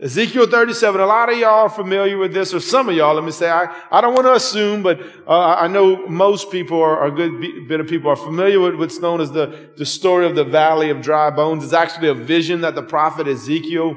Ezekiel 37, a lot of y'all are familiar with this, or some of y'all, let me say, I, I don't want to assume, but uh, I know most people are, a good bit of people are familiar with what's known as the, the story of the valley of dry bones. It's actually a vision that the prophet Ezekiel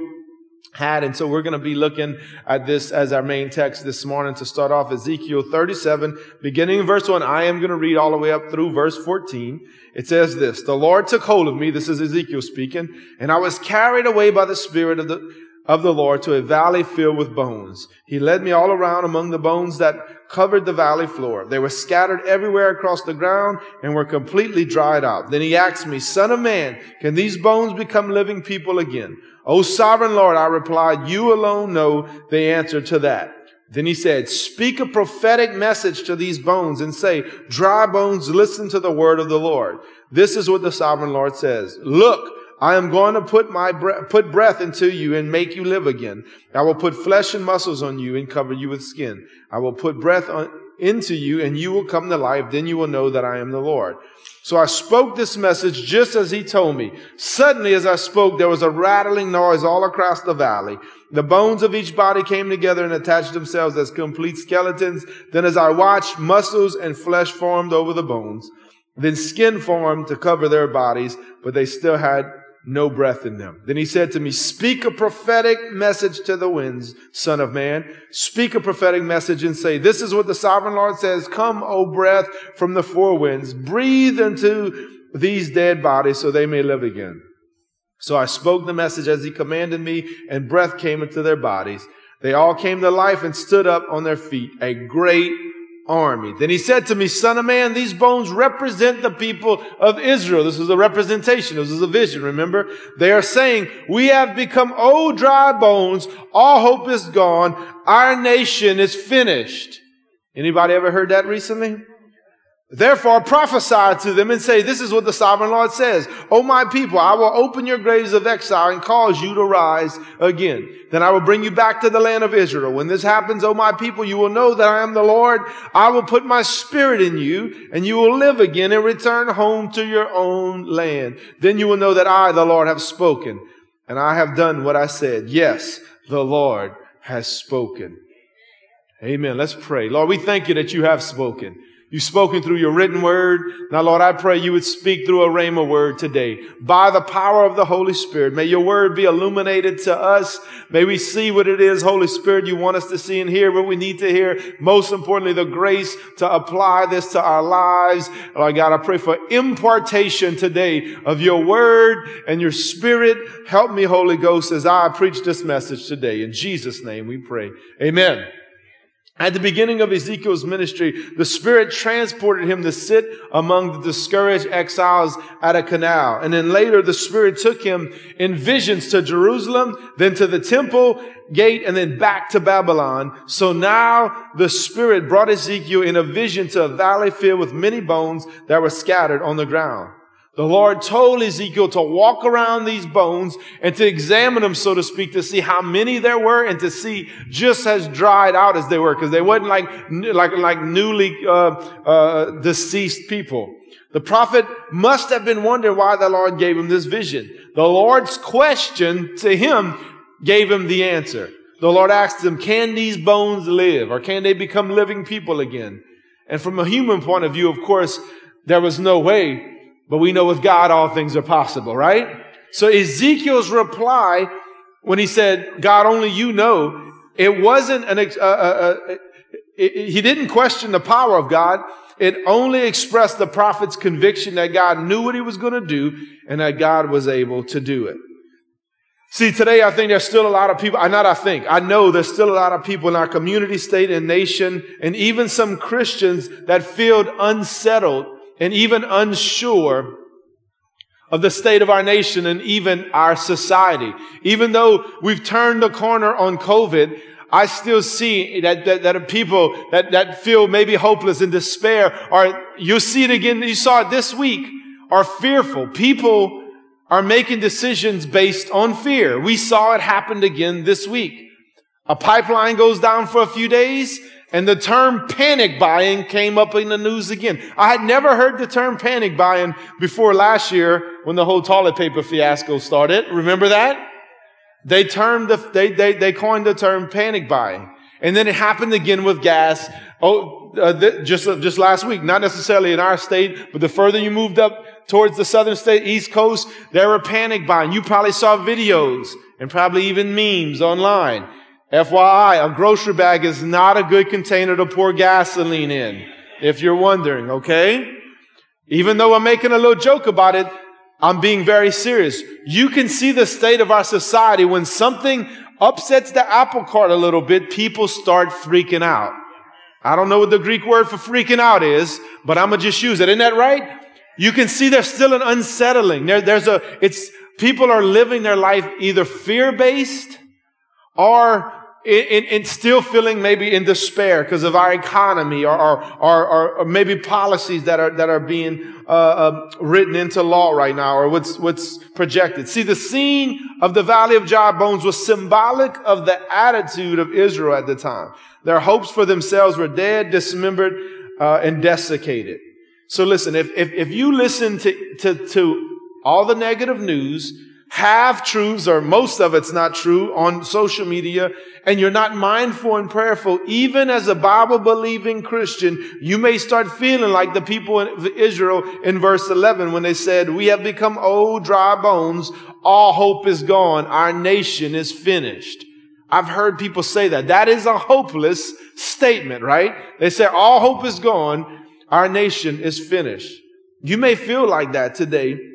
had. And so we're going to be looking at this as our main text this morning to start off Ezekiel 37, beginning in verse 1. I am going to read all the way up through verse 14. It says this, the Lord took hold of me. This is Ezekiel speaking. And I was carried away by the Spirit of the, of the Lord to a valley filled with bones. He led me all around among the bones that covered the valley floor. They were scattered everywhere across the ground and were completely dried out. Then he asked me, son of man, can these bones become living people again? O sovereign Lord, I replied, you alone know the answer to that. Then he said, speak a prophetic message to these bones and say, dry bones, listen to the word of the Lord. This is what the sovereign Lord says. Look, I am going to put my breath, put breath into you and make you live again. I will put flesh and muscles on you and cover you with skin. I will put breath on, into you and you will come to life. Then you will know that I am the Lord. So I spoke this message just as he told me. Suddenly, as I spoke, there was a rattling noise all across the valley. The bones of each body came together and attached themselves as complete skeletons. Then as I watched, muscles and flesh formed over the bones. Then skin formed to cover their bodies, but they still had no breath in them. Then he said to me, speak a prophetic message to the winds, son of man. Speak a prophetic message and say, this is what the sovereign Lord says. Come, O breath from the four winds, breathe into these dead bodies so they may live again. So I spoke the message as he commanded me and breath came into their bodies. They all came to life and stood up on their feet, a great army. Then he said to me, son of man, these bones represent the people of Israel. This is a representation. This is a vision. Remember, they are saying, we have become old dry bones. All hope is gone. Our nation is finished. Anybody ever heard that recently? Therefore prophesy to them and say, this is what the sovereign Lord says. O my people, I will open your graves of exile and cause you to rise again. Then I will bring you back to the land of Israel. When this happens, O my people, you will know that I am the Lord. I will put my spirit in you and you will live again and return home to your own land. Then you will know that I, the Lord, have spoken and I have done what I said. Yes, the Lord has spoken. Amen. Let's pray. Lord, we thank you that you have spoken. You've spoken through your written word. Now, Lord, I pray you would speak through a rhema word today. By the power of the Holy Spirit, may your word be illuminated to us. May we see what it is, Holy Spirit, you want us to see and hear what we need to hear. Most importantly, the grace to apply this to our lives. Lord God, I pray for impartation today of your word and your spirit. Help me, Holy Ghost, as I preach this message today. In Jesus' name we pray. Amen. At the beginning of Ezekiel's ministry, the Spirit transported him to sit among the discouraged exiles at a canal. And then later, the Spirit took him in visions to Jerusalem, then to the temple gate, and then back to Babylon. So now the Spirit brought Ezekiel in a vision to a valley filled with many bones that were scattered on the ground. The Lord told Ezekiel to walk around these bones and to examine them, so to speak, to see how many there were and to see just as dried out as they were, because they wasn't like, like, like newly, uh, uh, deceased people. The prophet must have been wondering why the Lord gave him this vision. The Lord's question to him gave him the answer. The Lord asked him, can these bones live or can they become living people again? And from a human point of view, of course, there was no way but we know with God all things are possible, right? So Ezekiel's reply when he said, God, only you know, it wasn't an, uh, uh, uh, it, he didn't question the power of God. It only expressed the prophet's conviction that God knew what he was going to do and that God was able to do it. See, today I think there's still a lot of people, not I think, I know there's still a lot of people in our community, state, and nation, and even some Christians that feel unsettled and even unsure of the state of our nation and even our society. Even though we've turned the corner on COVID, I still see that, that, that people that, that feel maybe hopeless and despair or you see it again, you saw it this week, are fearful. People are making decisions based on fear. We saw it happen again this week. A pipeline goes down for a few days and the term panic buying came up in the news again. I had never heard the term panic buying before last year when the whole toilet paper fiasco started. Remember that? They termed the, they, they, they coined the term panic buying. And then it happened again with gas. Oh, uh, th- just, uh, just last week, not necessarily in our state, but the further you moved up towards the southern state, east coast, there were panic buying. You probably saw videos and probably even memes online. FYI, a grocery bag is not a good container to pour gasoline in, if you're wondering, okay? Even though I'm making a little joke about it, I'm being very serious. You can see the state of our society when something upsets the apple cart a little bit, people start freaking out. I don't know what the Greek word for freaking out is, but I'm gonna just use it. Isn't that right? You can see there's still an unsettling. There, there's a, it's, people are living their life either fear-based or in, in, still feeling maybe in despair because of our economy or, or, or, or, maybe policies that are, that are being uh, uh, written into law right now or what's, what's projected. See, the scene of the Valley of Dry Bones was symbolic of the attitude of Israel at the time. Their hopes for themselves were dead, dismembered, uh, and desiccated. So listen, if, if, if you listen to, to, to all the negative news, half truths or most of it's not true on social media and you're not mindful and prayerful, even as a Bible believing Christian, you may start feeling like the people of Israel in verse 11 when they said, we have become old dry bones. All hope is gone. Our nation is finished. I've heard people say that. That is a hopeless statement, right? They say all hope is gone. Our nation is finished. You may feel like that today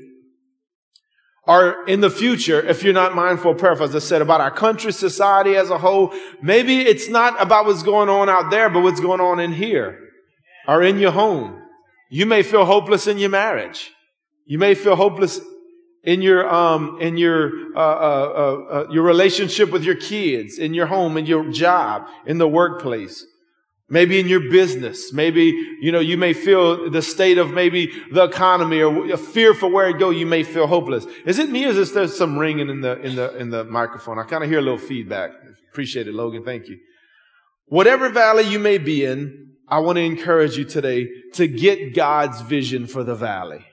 or in the future, if you're not mindful of prayer, as I said, about our country, society as a whole, maybe it's not about what's going on out there, but what's going on in here or in your home. You may feel hopeless in your marriage. You may feel hopeless in your um in your uh, uh, uh, uh your relationship with your kids, in your home, in your job, in the workplace. Maybe in your business, maybe, you know, you may feel the state of maybe the economy or a fear for where it go. You may feel hopeless. Is it me or is there some ringing in the, in the, in the microphone? I kind of hear a little feedback. Appreciate it, Logan. Thank you. Whatever valley you may be in, I want to encourage you today to get God's vision for the valley.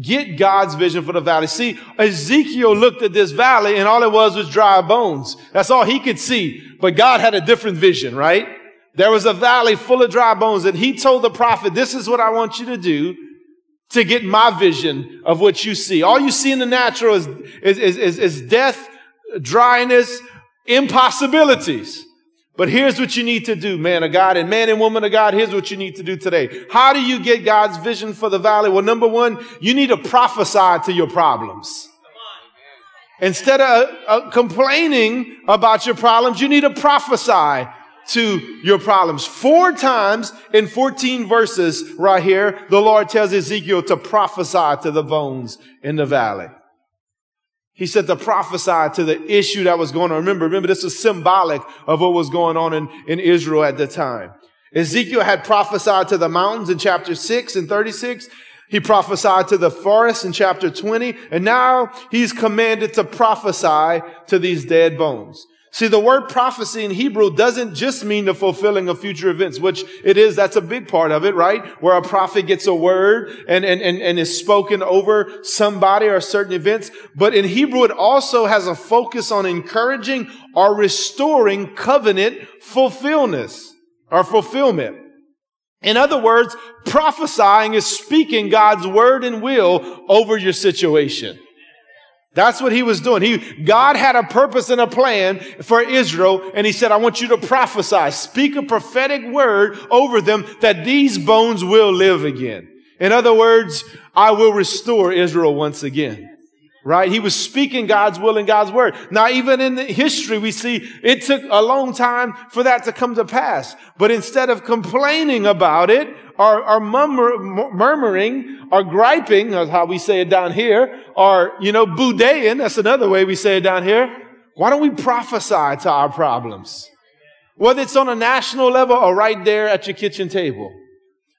Get God's vision for the valley. See, Ezekiel looked at this valley and all it was was dry bones. That's all he could see. But God had a different vision, right? There was a valley full of dry bones and he told the prophet, this is what I want you to do to get my vision of what you see. All you see in the natural is, is, is, is death, dryness, impossibilities. But here's what you need to do, man of God, and man and woman of God, here's what you need to do today. How do you get God's vision for the valley? Well, number one, you need to prophesy to your problems. Instead of uh, complaining about your problems, you need to prophesy to your problems. Four times in 14 verses right here, the Lord tells Ezekiel to prophesy to the bones in the valley. He said to prophesy to the issue that was going on. Remember, remember, this is symbolic of what was going on in, in Israel at the time. Ezekiel had prophesied to the mountains in chapter 6 and 36. He prophesied to the forest in chapter 20. And now he's commanded to prophesy to these dead bones. See, the word prophecy in Hebrew doesn't just mean the fulfilling of future events, which it is. That's a big part of it, right? Where a prophet gets a word and, and, and, and is spoken over somebody or certain events. But in Hebrew, it also has a focus on encouraging or restoring covenant fulfillment or fulfillment. In other words, prophesying is speaking God's word and will over your situation. That's what he was doing. He, God had a purpose and a plan for Israel, and he said, I want you to prophesy, speak a prophetic word over them that these bones will live again. In other words, I will restore Israel once again. Right? He was speaking God's will and God's word. Now, even in the history, we see it took a long time for that to come to pass. But instead of complaining about it or, or murmur, murmuring or griping, that's how we say it down here, or, you know, boudaying, that's another way we say it down here. Why don't we prophesy to our problems? Whether it's on a national level or right there at your kitchen table.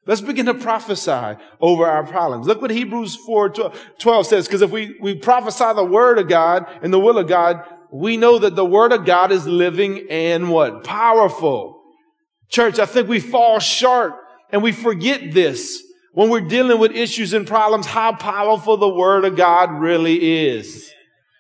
Let's begin to prophesy over our problems. Look what Hebrews 4 12 says, because if we, we prophesy the word of God and the will of God, we know that the word of God is living and what? Powerful. Church, I think we fall short and we forget this when we're dealing with issues and problems, how powerful the word of God really is.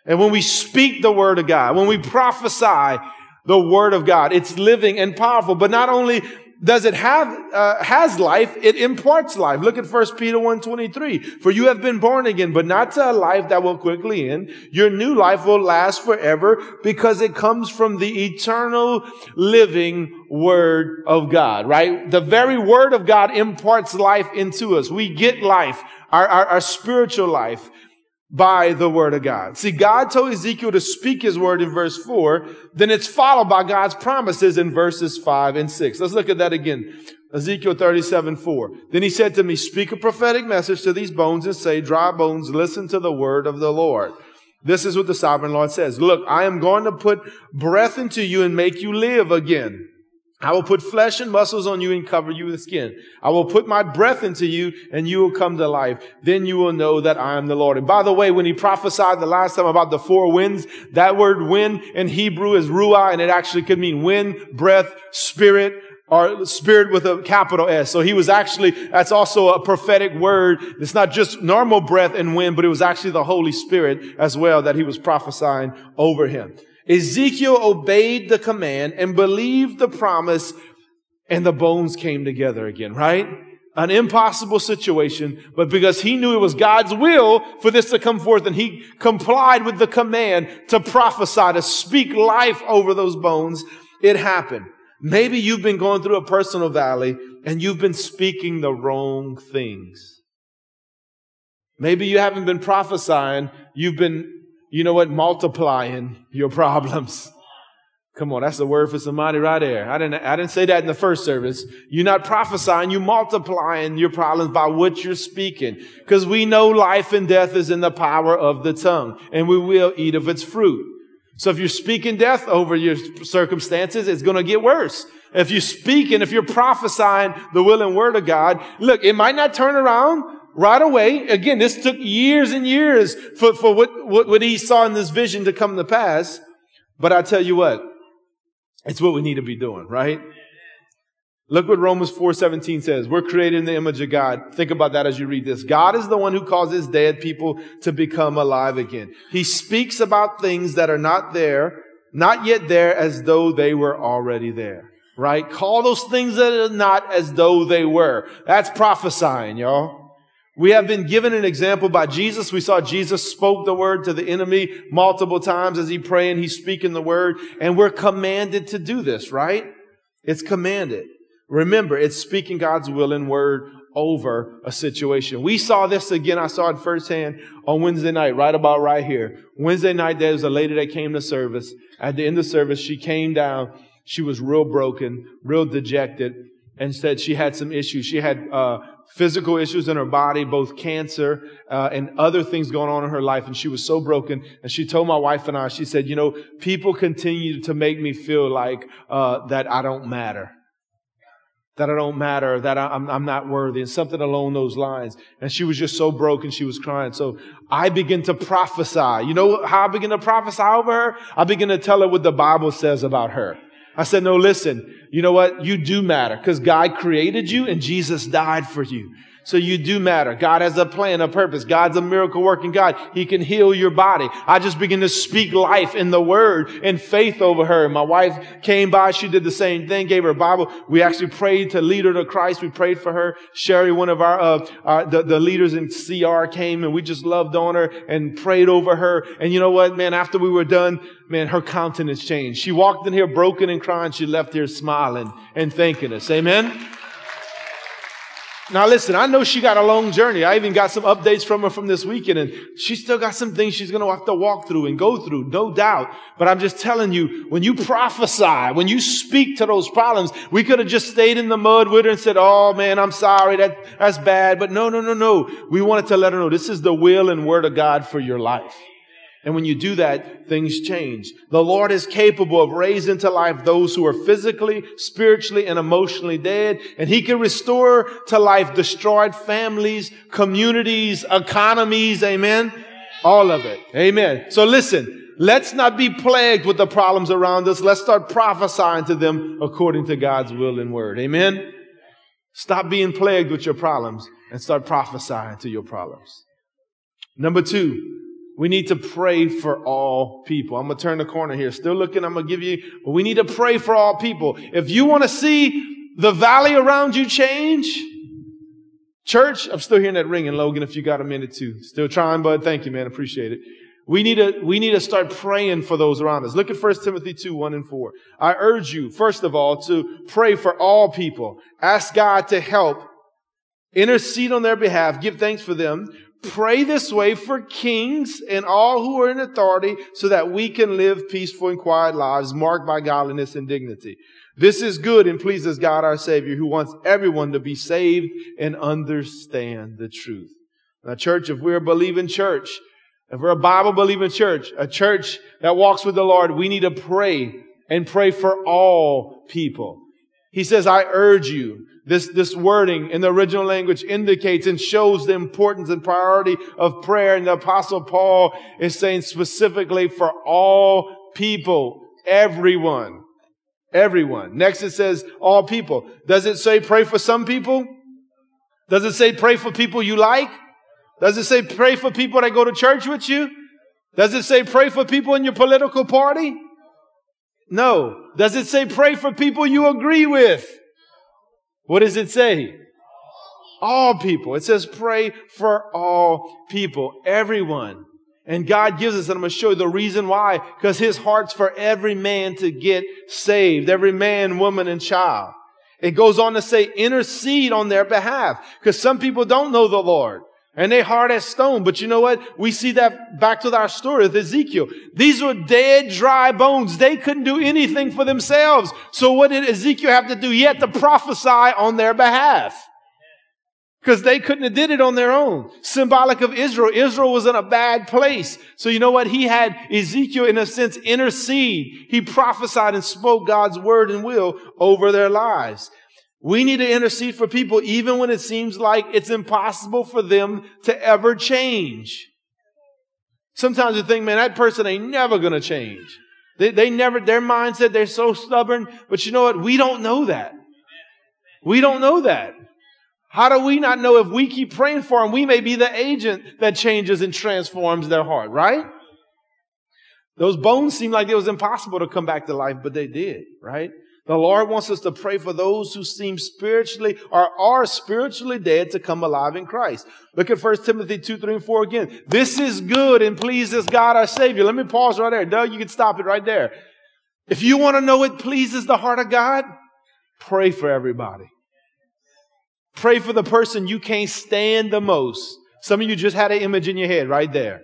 And when we speak the word of God, when we prophesy the word of God, it's living and powerful. But not only does it have uh, has life? It imparts life. Look at 1 peter 1.23 for you have been born again but not to a life that will quickly end. Your new life will last forever because it comes from the eternal living word of god right? The very word of god imparts life into us. We get life. Our, our, our spiritual life by the word of God. See, God told Ezekiel to speak his word in verse 4, then it's followed by God's promises in verses 5 and 6. Let's look at that again. Ezekiel 37, 4. Then he said to me, speak a prophetic message to these bones and say, dry bones, listen to the word of the Lord. This is what the sovereign Lord says. Look, I am going to put breath into you and make you live again. I will put flesh and muscles on you and cover you with skin. I will put my breath into you and you will come to life. Then you will know that I am the Lord. And by the way, when he prophesied the last time about the four winds, that word wind in Hebrew is ruah and it actually could mean wind, breath, spirit, or spirit with a capital S. So he was actually, that's also a prophetic word. It's not just normal breath and wind, but it was actually the Holy Spirit as well that he was prophesying over him. Ezekiel obeyed the command and believed the promise and the bones came together again, right? An impossible situation, but because he knew it was God's will for this to come forth and he complied with the command to prophesy, to speak life over those bones, it happened. Maybe you've been going through a personal valley and you've been speaking the wrong things. Maybe you haven't been prophesying, you've been you know what? Multiplying your problems. Come on, that's the word for somebody right there. I didn't, I didn't say that in the first service. You're not prophesying, you're multiplying your problems by what you're speaking. Because we know life and death is in the power of the tongue, and we will eat of its fruit. So if you're speaking death over your circumstances, it's going to get worse. If you're speaking, if you're prophesying the will and word of God, look, it might not turn around, right away. Again, this took years and years for, for what, what, what he saw in this vision to come to pass. But I tell you what, it's what we need to be doing, right? Look what Romans 4:17 says. We're created in the image of God. Think about that as you read this. God is the one who causes dead people to become alive again. He speaks about things that are not there, not yet there as though they were already there. Right? Call those things that are not as though they were. That's prophesying, y'all. We have been given an example by Jesus. We saw Jesus spoke the word to the enemy multiple times as he prayed and he's speaking the word. And we're commanded to do this, right? It's commanded. Remember, it's speaking God's will and word over a situation. We saw this again. I saw it firsthand on Wednesday night, right about right here. Wednesday night, there was a lady that came to service. At the end of service, she came down. She was real broken, real dejected, and said she had some issues. She had, uh, physical issues in her body, both cancer uh, and other things going on in her life. And she was so broken. And she told my wife and I, she said, you know, people continue to make me feel like uh, that I don't matter. That I don't matter, that I'm, I'm not worthy, and something along those lines. And she was just so broken, she was crying. So I begin to prophesy. You know how I begin to prophesy over her? I begin to tell her what the Bible says about her. I said, no, listen, you know what? You do matter because God created you and Jesus died for you. So you do matter. God has a plan, a purpose. God's a miracle working God. He can heal your body. I just begin to speak life in the word and faith over her. My wife came by. She did the same thing, gave her a Bible. We actually prayed to lead her to Christ. We prayed for her. Sherry, one of our, uh, our the, the leaders in CR came and we just loved on her and prayed over her. And you know what, man, after we were done, man, her countenance changed. She walked in here broken and crying. She left here smiling and thanking us. Amen. Now listen, I know she got a long journey. I even got some updates from her from this weekend and she still got some things she's going to have to walk through and go through, no doubt. But I'm just telling you, when you prophesy, when you speak to those problems, we could have just stayed in the mud with her and said, Oh man, I'm sorry. That, that's bad. But no, no, no, no. We wanted to let her know this is the will and word of God for your life. And when you do that, things change. The Lord is capable of raising to life those who are physically, spiritually, and emotionally dead. And He can restore to life destroyed families, communities, economies. Amen. All of it. Amen. So listen. Let's not be plagued with the problems around us. Let's start prophesying to them according to God's will and word. Amen. Stop being plagued with your problems and start prophesying to your problems. Number two, We need to pray for all people. I'm going to turn the corner here. Still looking. I'm going to give you, but we need to pray for all people. If you want to see the valley around you change, church, I'm still hearing that ringing, Logan, if you got a minute too. Still trying, bud. Thank you, man. Appreciate it. We need to, we need to start praying for those around us. Look at 1 Timothy 2, 1 and 4. I urge you, first of all, to pray for all people. Ask God to help. Intercede on their behalf. Give thanks for them. Pray this way for kings and all who are in authority so that we can live peaceful and quiet lives marked by godliness and dignity. This is good and pleases God our Savior who wants everyone to be saved and understand the truth. Now, church, if we're a believing church, if we're a Bible believing church, a church that walks with the Lord, we need to pray and pray for all people. He says, I urge you. This, this wording in the original language indicates and shows the importance and priority of prayer. And the apostle Paul is saying specifically for all people, everyone, everyone. Next it says all people. Does it say pray for some people? Does it say pray for people you like? Does it say pray for people that go to church with you? Does it say pray for people in your political party? No. Does it say pray for people you agree with? What does it say? All people. It says pray for all people, everyone. And God gives us, and I'm going to show you the reason why, because His heart's for every man to get saved, every man, woman, and child. It goes on to say intercede on their behalf, because some people don't know the Lord. And they hard as stone. But you know what? We see that back to our story with Ezekiel. These were dead, dry bones. They couldn't do anything for themselves. So what did Ezekiel have to do? He had to prophesy on their behalf. Because they couldn't have did it on their own. Symbolic of Israel. Israel was in a bad place. So you know what? He had Ezekiel, in a sense, intercede. He prophesied and spoke God's word and will over their lives. We need to intercede for people even when it seems like it's impossible for them to ever change. Sometimes you think, man, that person ain't never going to change. They, they never, their mindset, they're so stubborn. But you know what? We don't know that. We don't know that. How do we not know if we keep praying for them, we may be the agent that changes and transforms their heart, right? Those bones seemed like it was impossible to come back to life, but they did, right? The Lord wants us to pray for those who seem spiritually or are spiritually dead to come alive in Christ. Look at 1 Timothy 2, 3, and 4 again. This is good and pleases God our Savior. Let me pause right there. Doug, you can stop it right there. If you want to know it pleases the heart of God, pray for everybody. Pray for the person you can't stand the most. Some of you just had an image in your head right there.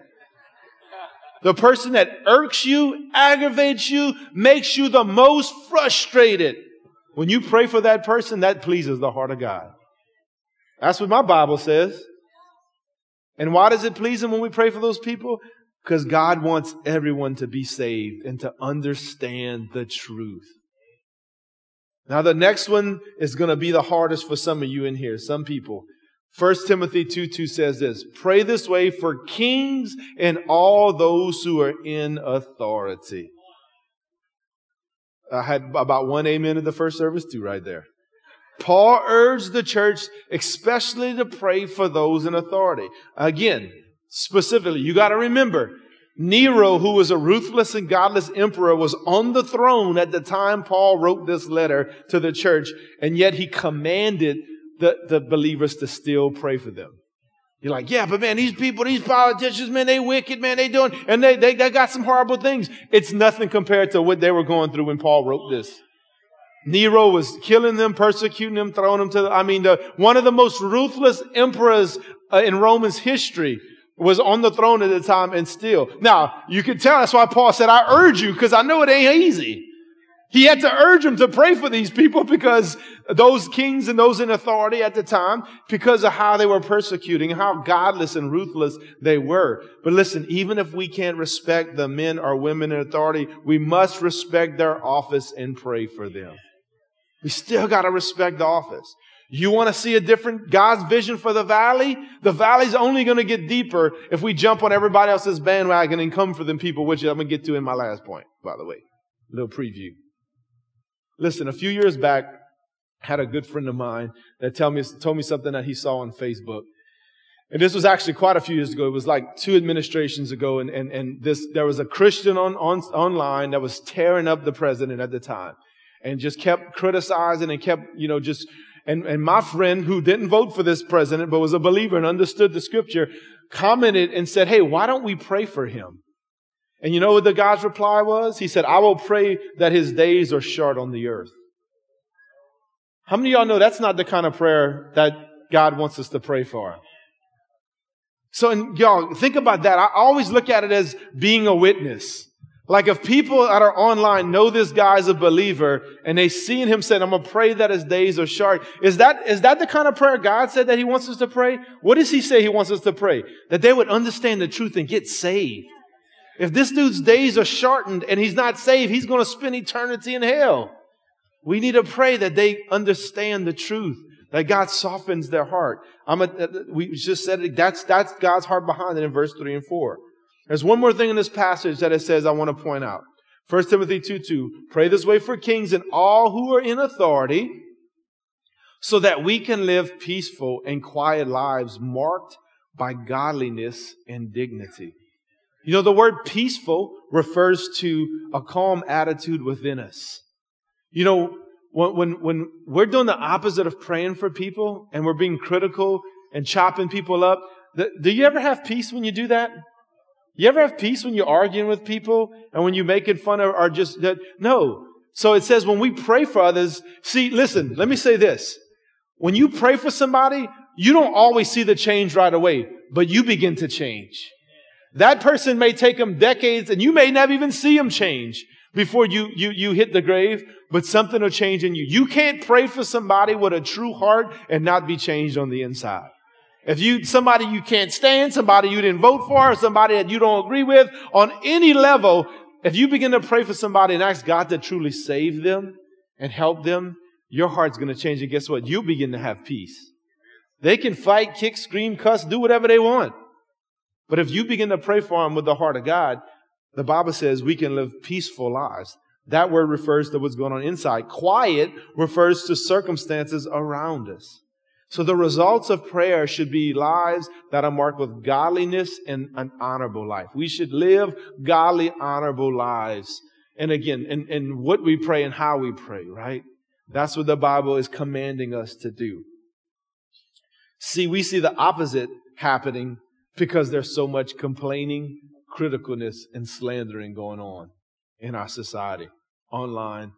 The person that irks you, aggravates you, makes you the most frustrated. When you pray for that person, that pleases the heart of God. That's what my Bible says. And why does it please Him when we pray for those people? Because God wants everyone to be saved and to understand the truth. Now, the next one is going to be the hardest for some of you in here, some people. 1 Timothy 2 2 says this Pray this way for kings and all those who are in authority. I had about one amen in the first service, too, right there. Paul urged the church, especially to pray for those in authority. Again, specifically, you got to remember, Nero, who was a ruthless and godless emperor, was on the throne at the time Paul wrote this letter to the church, and yet he commanded the, the believers to still pray for them. You're like, yeah, but man, these people, these politicians, man, they wicked, man, they doing, and they, they, they got some horrible things. It's nothing compared to what they were going through when Paul wrote this. Nero was killing them, persecuting them, throwing them to the, I mean, the, one of the most ruthless emperors uh, in Romans history was on the throne at the time and still. Now, you can tell that's why Paul said, I urge you, because I know it ain't easy. He had to urge them to pray for these people because those kings and those in authority at the time, because of how they were persecuting, how godless and ruthless they were. But listen, even if we can't respect the men or women in authority, we must respect their office and pray for them. We still got to respect the office. You want to see a different God's vision for the valley? The valley's only going to get deeper if we jump on everybody else's bandwagon and come for them people, which I'm going to get to in my last point, by the way. A little preview. Listen, a few years back, I had a good friend of mine that tell me, told me something that he saw on Facebook. And this was actually quite a few years ago. It was like two administrations ago. And, and, and this, there was a Christian on, on, online that was tearing up the president at the time and just kept criticizing and kept, you know, just, and, and my friend who didn't vote for this president, but was a believer and understood the scripture, commented and said, Hey, why don't we pray for him? And you know what the God's reply was? He said, I will pray that his days are short on the earth. How many of y'all know that's not the kind of prayer that God wants us to pray for? So, and y'all, think about that. I always look at it as being a witness. Like if people that are online know this guy's a believer and they see him saying, I'm going to pray that his days are short. Is that, is that the kind of prayer God said that he wants us to pray? What does he say he wants us to pray? That they would understand the truth and get saved. If this dude's days are shortened and he's not saved, he's going to spend eternity in hell. We need to pray that they understand the truth that God softens their heart. I'm a, we just said it, that's, that's God's heart behind it in verse 3 and 4. There's one more thing in this passage that it says I want to point out. 1 Timothy 2 2. Pray this way for kings and all who are in authority so that we can live peaceful and quiet lives marked by godliness and dignity. You know, the word peaceful refers to a calm attitude within us. You know, when, when, when we're doing the opposite of praying for people and we're being critical and chopping people up, the, do you ever have peace when you do that? You ever have peace when you're arguing with people and when you're making fun of or just that? No. So it says when we pray for others, see, listen, let me say this. When you pray for somebody, you don't always see the change right away, but you begin to change. That person may take them decades and you may never even see them change before you, you, you hit the grave, but something will change in you. You can't pray for somebody with a true heart and not be changed on the inside. If you, somebody you can't stand, somebody you didn't vote for, or somebody that you don't agree with, on any level, if you begin to pray for somebody and ask God to truly save them and help them, your heart's going to change. And guess what? You'll begin to have peace. They can fight, kick, scream, cuss, do whatever they want. But if you begin to pray for them with the heart of God, the Bible says we can live peaceful lives. That word refers to what's going on inside. Quiet refers to circumstances around us. So the results of prayer should be lives that are marked with godliness and an honorable life. We should live godly, honorable lives. And again, in, in what we pray and how we pray, right? That's what the Bible is commanding us to do. See, we see the opposite happening because there's so much complaining, criticalness, and slandering going on in our society, online,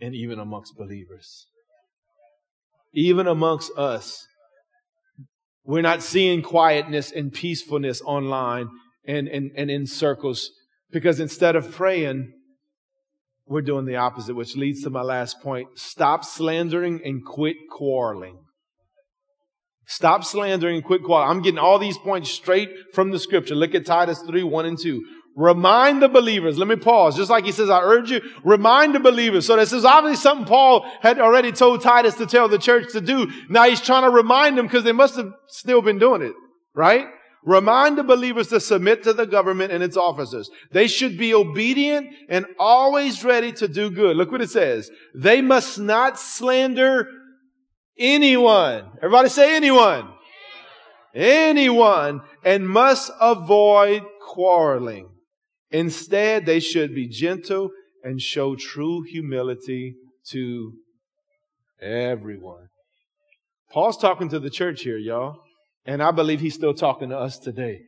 and even amongst believers even amongst us. We're not seeing quietness and peacefulness online and, and, and in circles because instead of praying, we're doing the opposite, which leads to my last point. Stop slandering and quit quarreling. Stop slandering and quit quarreling. I'm getting all these points straight from the scripture. Look at Titus 3, 1 and 2. Remind the believers. Let me pause. Just like he says, I urge you, remind the believers. So this is obviously something Paul had already told Titus to tell the church to do. Now he's trying to remind them because they must have still been doing it, right? Remind the believers to submit to the government and its officers. They should be obedient and always ready to do good. Look what it says. They must not slander anyone. Everybody say anyone. Anyone and must avoid quarreling. Instead, they should be gentle and show true humility to everyone. Paul's talking to the church here, y'all. And I believe he's still talking to us today.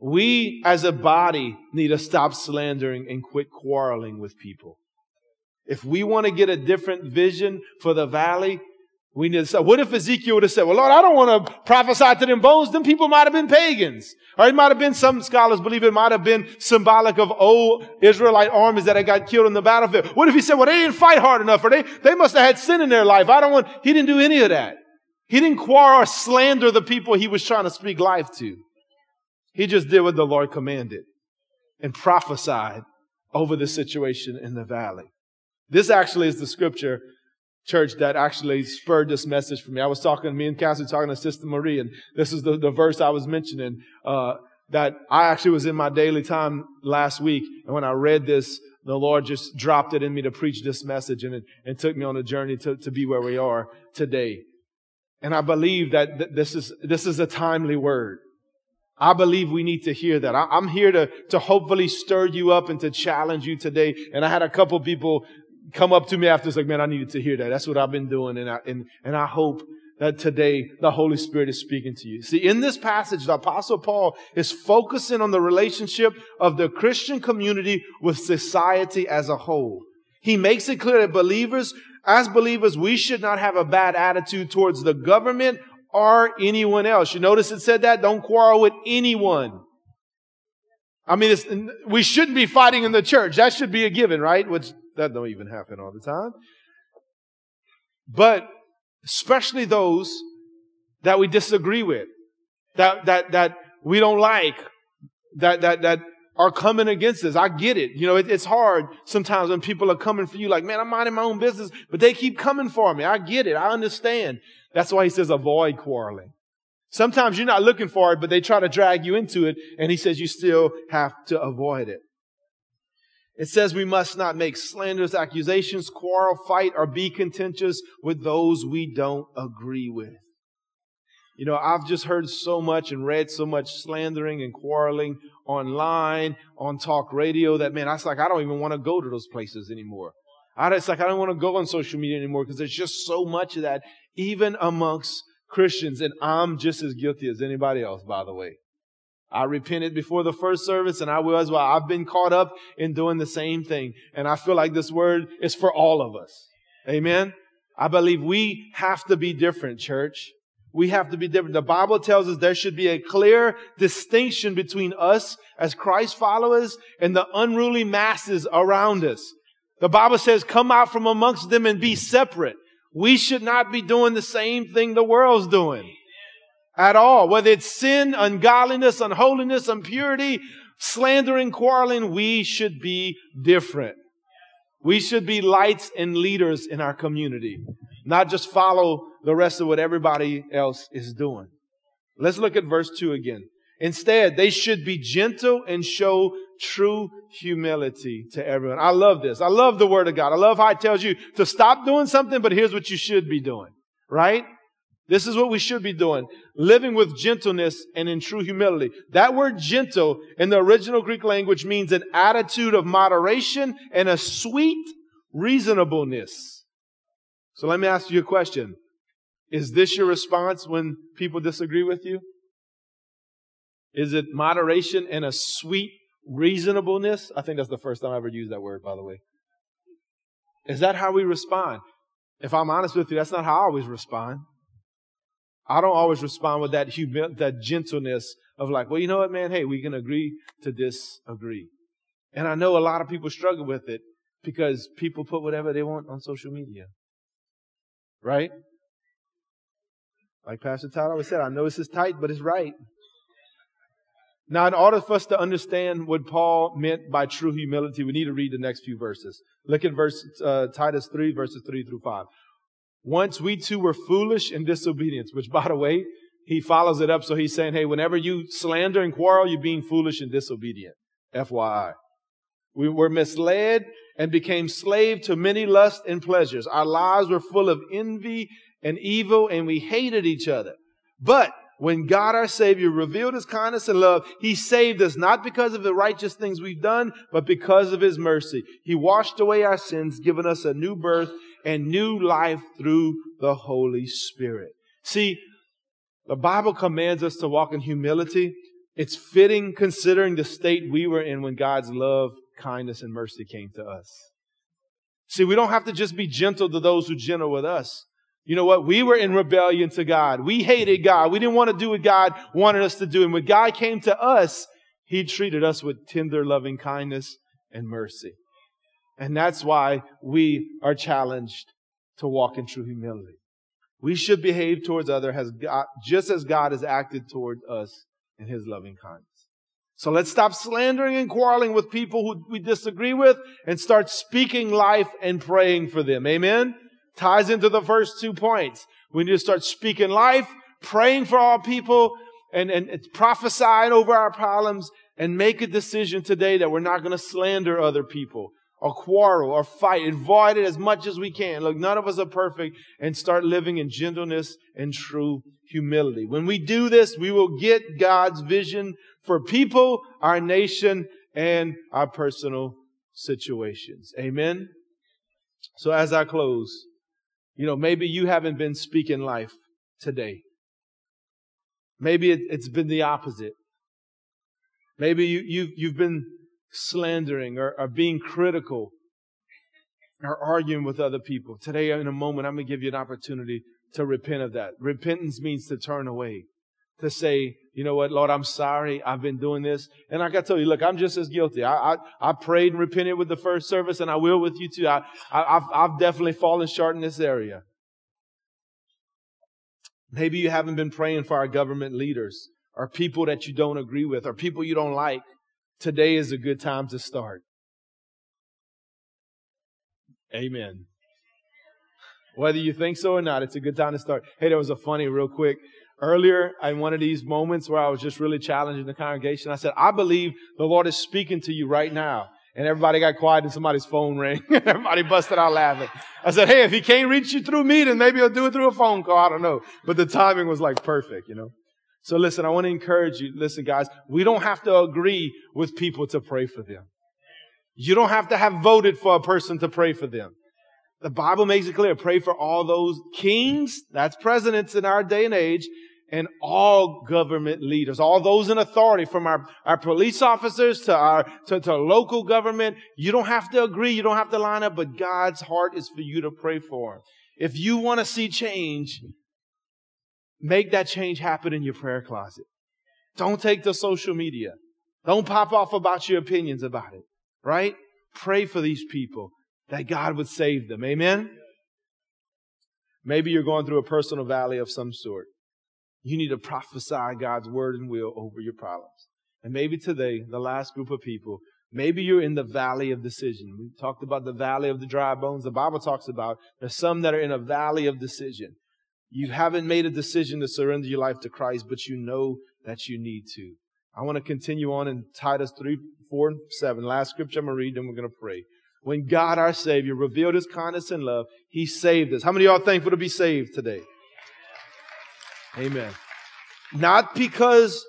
We as a body need to stop slandering and quit quarreling with people. If we want to get a different vision for the valley, we need to say, what if Ezekiel would have said, well, Lord, I don't want to prophesy to them bones. Them people might have been pagans. Or it might have been, some scholars believe it might have been symbolic of old Israelite armies that had got killed in the battlefield. What if he said, well, they didn't fight hard enough or they, they must have had sin in their life. I don't want, he didn't do any of that. He didn't quarrel or slander the people he was trying to speak life to. He just did what the Lord commanded and prophesied over the situation in the valley. This actually is the scripture church that actually spurred this message for me. I was talking, me and Cassie talking to Sister Marie, and this is the, the verse I was mentioning, uh, that I actually was in my daily time last week. And when I read this, the Lord just dropped it in me to preach this message and it, and took me on a journey to, to be where we are today. And I believe that th- this is, this is a timely word. I believe we need to hear that. I, am here to, to hopefully stir you up and to challenge you today. And I had a couple people come up to me after, it's like, man, I needed to hear that. That's what I've been doing. And I, and, and I hope that today the Holy Spirit is speaking to you. See, in this passage, the apostle Paul is focusing on the relationship of the Christian community with society as a whole. He makes it clear that believers, as believers, we should not have a bad attitude towards the government or anyone else. You notice it said that? Don't quarrel with anyone. I mean, we shouldn't be fighting in the church. That should be a given, right? Which that don't even happen all the time. But especially those that we disagree with, that, that, that we don't like, that, that, that are coming against us. I get it. You know, it, it's hard sometimes when people are coming for you like, man, I'm minding my own business, but they keep coming for me. I get it. I understand. That's why he says avoid quarreling. Sometimes you're not looking for it, but they try to drag you into it, and he says you still have to avoid it. It says we must not make slanderous accusations, quarrel, fight, or be contentious with those we don't agree with. You know, I've just heard so much and read so much slandering and quarreling online, on talk radio that, man, I was like, I don't even want to go to those places anymore. I, it's like, I don't want to go on social media anymore because there's just so much of that, even amongst Christians. And I'm just as guilty as anybody else, by the way. I repented before the first service and I will as well. I've been caught up in doing the same thing. And I feel like this word is for all of us. Amen. I believe we have to be different, church. We have to be different. The Bible tells us there should be a clear distinction between us as Christ followers and the unruly masses around us. The Bible says, come out from amongst them and be separate. We should not be doing the same thing the world's doing at all. Whether it's sin, ungodliness, unholiness, impurity, slandering, quarreling, we should be different. We should be lights and leaders in our community, not just follow the rest of what everybody else is doing. Let's look at verse 2 again. Instead, they should be gentle and show true humility to everyone. I love this. I love the word of God. I love how it tells you to stop doing something, but here's what you should be doing, right? This is what we should be doing. Living with gentleness and in true humility. That word gentle in the original Greek language means an attitude of moderation and a sweet reasonableness. So let me ask you a question. Is this your response when people disagree with you? Is it moderation and a sweet reasonableness? I think that's the first time I ever used that word, by the way. Is that how we respond? If I'm honest with you, that's not how I always respond. I don't always respond with that humil- that gentleness of like, well, you know what, man? Hey, we can agree to disagree. And I know a lot of people struggle with it because people put whatever they want on social media. Right? Like Pastor Todd always said, I know this is tight, but it's right. Now, in order for us to understand what Paul meant by true humility, we need to read the next few verses. Look at verse uh, Titus 3, verses 3 through 5. Once we too were foolish and disobedient, which by the way, he follows it up. So he's saying, hey, whenever you slander and quarrel, you're being foolish and disobedient. FYI. We were misled and became slave to many lusts and pleasures. Our lives were full of envy and evil and we hated each other. But when God our Savior revealed His kindness and love, He saved us not because of the righteous things we've done, but because of His mercy. He washed away our sins, given us a new birth and new life through the Holy Spirit. See, the Bible commands us to walk in humility. It's fitting considering the state we were in when God's love, kindness, and mercy came to us. See, we don't have to just be gentle to those who gentle with us. You know what? We were in rebellion to God. We hated God. We didn't want to do what God wanted us to do. And when God came to us, He treated us with tender, loving kindness and mercy. And that's why we are challenged to walk in true humility. We should behave towards others just as God has acted toward us in his loving kindness. So let's stop slandering and quarreling with people who we disagree with and start speaking life and praying for them. Amen? Ties into the first two points. We need to start speaking life, praying for all people, and, and prophesying over our problems, and make a decision today that we're not going to slander other people or quarrel or fight. Avoid it as much as we can. Look, none of us are perfect and start living in gentleness and true humility. When we do this, we will get God's vision for people, our nation, and our personal situations. Amen. So as I close, you know, maybe you haven't been speaking life today. Maybe it, has been the opposite. Maybe you, you, you've been slandering or, or being critical or arguing with other people. Today, in a moment, I'm going to give you an opportunity to repent of that. Repentance means to turn away, to say, you know what, Lord, I'm sorry. I've been doing this. And I got to tell you, look, I'm just as guilty. I, I, I prayed and repented with the first service, and I will with you too. I, I, I've, I've definitely fallen short in this area. Maybe you haven't been praying for our government leaders or people that you don't agree with or people you don't like. Today is a good time to start. Amen. Whether you think so or not, it's a good time to start. Hey, there was a funny, real quick. Earlier, in one of these moments where I was just really challenging the congregation, I said, I believe the Lord is speaking to you right now. And everybody got quiet and somebody's phone rang. everybody busted out laughing. I said, hey, if he can't reach you through me, then maybe he'll do it through a phone call. I don't know. But the timing was like perfect, you know. So listen, I want to encourage you. Listen, guys, we don't have to agree with people to pray for them. You don't have to have voted for a person to pray for them. The Bible makes it clear. Pray for all those kings, that's presidents in our day and age, and all government leaders, all those in authority, from our, our police officers to our to, to local government. You don't have to agree, you don't have to line up, but God's heart is for you to pray for. If you want to see change, make that change happen in your prayer closet. Don't take to social media. Don't pop off about your opinions about it right? Pray for these people that God would save them. Amen? Maybe you're going through a personal valley of some sort. You need to prophesy God's word and will over your problems. And maybe today, the last group of people, maybe you're in the valley of decision. We talked about the valley of the dry bones. The Bible talks about there's some that are in a valley of decision. You haven't made a decision to surrender your life to Christ, but you know that you need to. I want to continue on in Titus 3, 4, and 7. Last scripture I'm going to read, then we're going to pray. When God, our Savior, revealed His kindness and love, He saved us. How many of y'all thankful to be saved today? Amen. Not because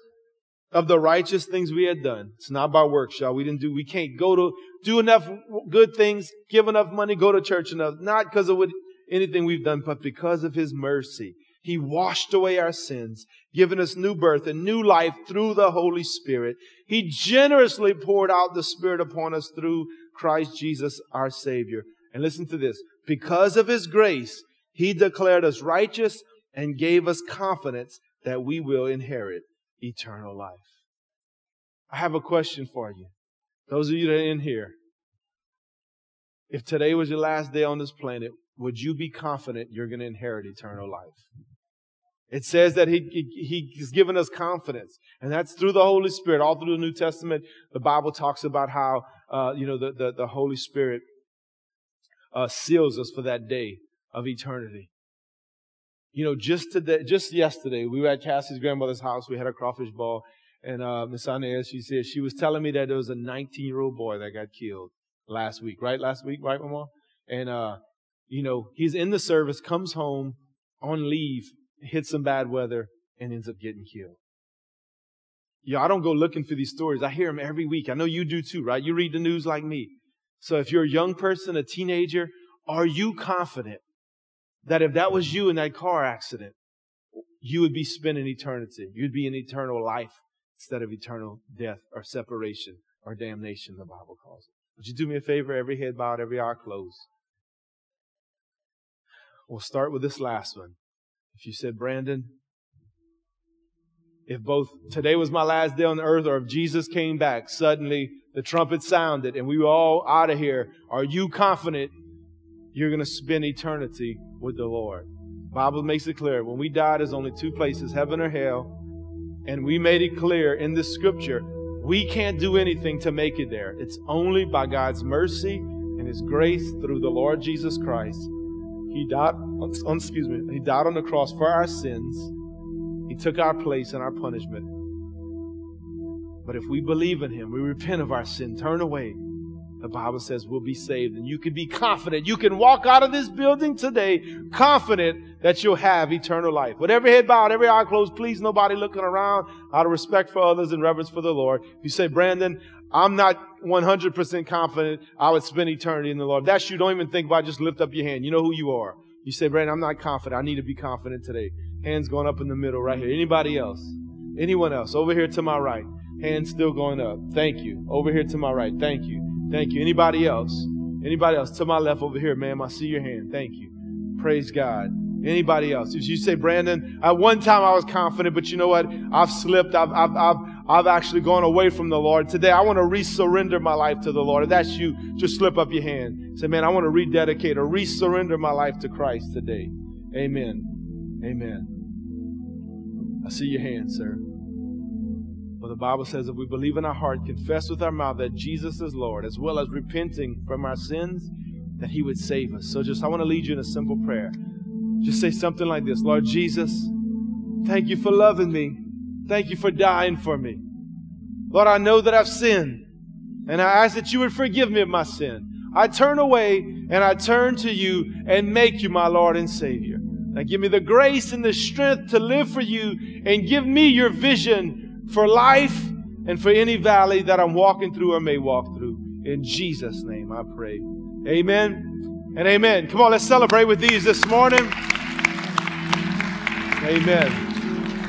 of the righteous things we had done. It's not by works, y'all. We didn't do, we can't go to, do enough good things, give enough money, go to church enough. Not because of what, anything we've done, but because of His mercy. He washed away our sins, given us new birth and new life through the Holy Spirit. He generously poured out the Spirit upon us through Christ Jesus, our Savior. And listen to this. Because of His grace, He declared us righteous and gave us confidence that we will inherit eternal life. I have a question for you. Those of you that are in here, if today was your last day on this planet, would you be confident you're going to inherit eternal life? It says that he, he, He's given us confidence, and that's through the Holy Spirit. All through the New Testament, the Bible talks about how, uh, you know, the, the, the Holy Spirit uh, seals us for that day of eternity. You know, just today, just yesterday, we were at Cassie's grandmother's house. We had a crawfish ball, and uh, Miss Inez, she said she was telling me that there was a 19-year-old boy that got killed last week, right? Last week, right, Mama? And uh, you know, he's in the service, comes home on leave, hits some bad weather, and ends up getting killed. Yeah, I don't go looking for these stories. I hear them every week. I know you do too, right? You read the news like me. So if you're a young person, a teenager, are you confident that if that was you in that car accident, you would be spending eternity? You'd be in eternal life instead of eternal death or separation or damnation, the Bible calls it. Would you do me a favor? Every head bowed, every eye closed. We'll start with this last one. If you said, Brandon, if both today was my last day on earth or if Jesus came back, suddenly the trumpet sounded and we were all out of here, are you confident you're going to spend eternity with the Lord? Bible makes it clear. When we die, there's only two places, heaven or hell. And we made it clear in the scripture, we can't do anything to make it there. It's only by God's mercy and His grace through the Lord Jesus Christ he died, excuse me, he died on the cross for our sins. He took our place and our punishment. But if we believe in him, we repent of our sin, turn away, the Bible says we'll be saved. And you can be confident. You can walk out of this building today confident that you'll have eternal life. With every head bowed, every eye closed, please nobody looking around out of respect for others and reverence for the Lord. If you say, Brandon, I'm not 100% confident I would spend eternity in the Lord. that's you. Don't even think about it. Just lift up your hand. You know who you are. You say, Brandon, I'm not confident. I need to be confident today. Hands going up in the middle right here. Anybody else? Anyone else? Over here to my right. Hands still going up. Thank you. Over here to my right. Thank you. Thank you. Anybody else? Anybody else? To my left over here, ma'am. I see your hand. Thank you. Praise God. Anybody else? If you say, Brandon, at one time I was confident, but you know what? I've slipped. I've, I've, I've, I've actually gone away from the Lord. Today I want to resurrender my life to the Lord. If that's you, just slip up your hand. Say, man, I want to rededicate or resurrender my life to Christ today. Amen. Amen. I see your hand, sir. But the Bible says if we believe in our heart, confess with our mouth that Jesus is Lord, as well as repenting from our sins, that He would save us. So just I want to lead you in a simple prayer. Just say something like this Lord Jesus, thank you for loving me. Thank you for dying for me. Lord, I know that I've sinned, and I ask that you would forgive me of my sin. I turn away and I turn to you and make you my Lord and Savior. Now give me the grace and the strength to live for you and give me your vision for life and for any valley that I'm walking through or may walk through. In Jesus' name I pray. Amen and amen. Come on, let's celebrate with these this morning. Amen.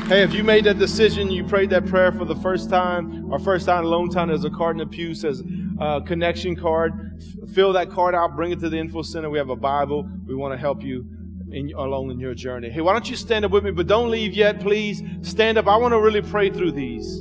Hey, if you made that decision, you prayed that prayer for the first time or first time, long time, there's a card in the pew says uh, connection card. Fill that card out, bring it to the info center. We have a Bible. We want to help you in, along in your journey. Hey, why don't you stand up with me? But don't leave yet, please. Stand up. I want to really pray through these.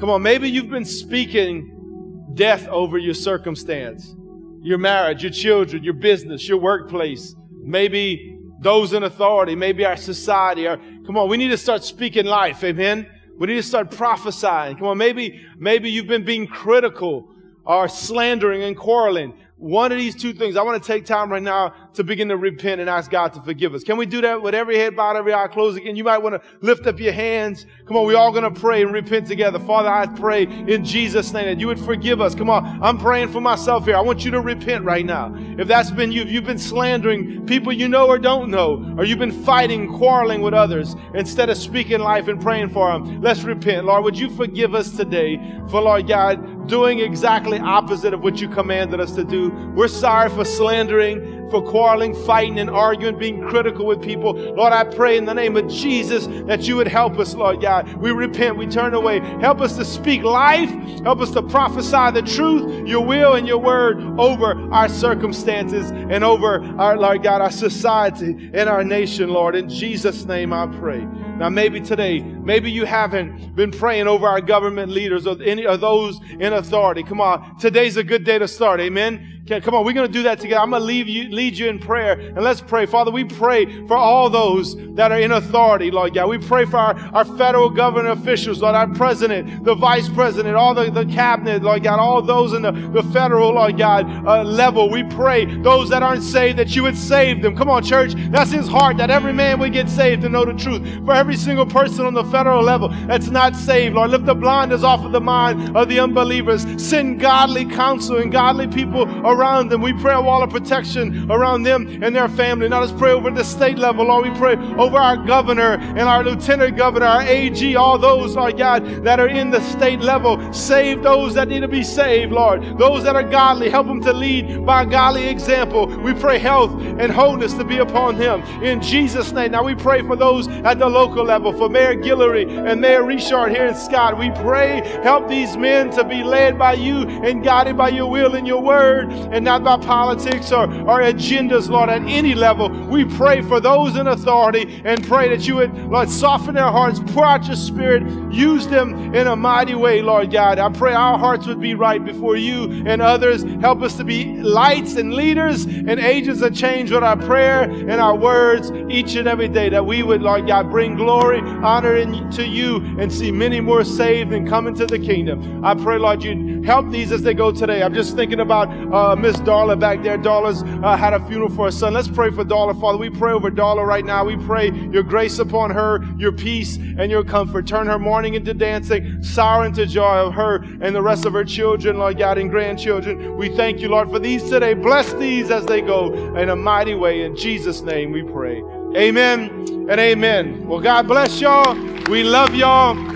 Come on, maybe you've been speaking death over your circumstance, your marriage, your children, your business, your workplace, maybe those in authority, maybe our society. Our, come on, we need to start speaking life. Amen. We need to start prophesying. Come on, maybe, maybe you've been being critical or slandering and quarreling. One of these two things, I want to take time right now to begin to repent and ask God to forgive us. Can we do that with every head bowed, every eye closed again? You might want to lift up your hands. Come on, we're all going to pray and repent together. Father, I pray in Jesus' name that you would forgive us. Come on, I'm praying for myself here. I want you to repent right now. If that's been you, if you've been slandering people you know or don't know, or you've been fighting, quarreling with others instead of speaking life and praying for them, let's repent. Lord, would you forgive us today for, Lord God, doing exactly opposite of what you commanded us to do? We're sorry for slandering, for quarreling, fighting, and arguing, being critical with people. Lord, I pray in the name of Jesus that you would help us, Lord God. We repent, we turn away. Help us to speak life. Help us to prophesy the truth, your will, and your word over our circumstances and over our, Lord God, our society and our nation, Lord. In Jesus' name I pray. Now, maybe today, maybe you haven't been praying over our government leaders or any of those in authority. Come on, today's a good day to start. Amen. Okay, come on, we're going to do that together. I'm going to leave you, lead you in prayer, and let's pray. Father, we pray for all those that are in authority, Lord God. We pray for our, our federal government officials, Lord, our president, the vice president, all the, the cabinet, Lord God, all those in the, the federal, Lord God, uh, level. We pray those that aren't saved that you would save them. Come on, church. That's his heart, that every man would get saved to know the truth. For every single person on the federal level that's not saved, Lord, lift the blinders off of the mind of the unbelievers. Send godly counsel and godly people them. We pray a wall of protection around them and their family. Now let's pray over the state level, Lord. We pray over our governor and our lieutenant governor, our AG, all those, Lord God, that are in the state level. Save those that need to be saved, Lord. Those that are godly, help them to lead by godly example. We pray health and wholeness to be upon them in Jesus' name. Now we pray for those at the local level, for Mayor Guillory and Mayor Richard here in Scott. We pray, help these men to be led by you and guided by your will and your word and not by politics or, or agendas, Lord, at any level. We pray for those in authority and pray that you would, Lord, soften their hearts, pour out your spirit, use them in a mighty way, Lord God. I pray our hearts would be right before you and others. Help us to be lights and leaders and agents of change with our prayer and our words each and every day, that we would, Lord God, bring glory, honor in, to you and see many more saved and come into the kingdom. I pray, Lord, you help these as they go today. I'm just thinking about uh, uh, Miss Darla back there. Darla's uh, had a funeral for her son. Let's pray for Darla, Father. We pray over Darla right now. We pray your grace upon her, your peace and your comfort. Turn her mourning into dancing, sorrow into joy of her and the rest of her children, Lord God, and grandchildren. We thank you, Lord, for these today. Bless these as they go in a mighty way. In Jesus' name we pray. Amen and amen. Well, God bless y'all. We love y'all.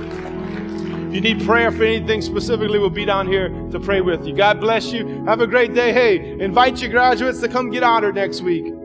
If you need prayer for anything specifically, we'll be down here to pray with you. God bless you. Have a great day. Hey, invite your graduates to come get honored next week.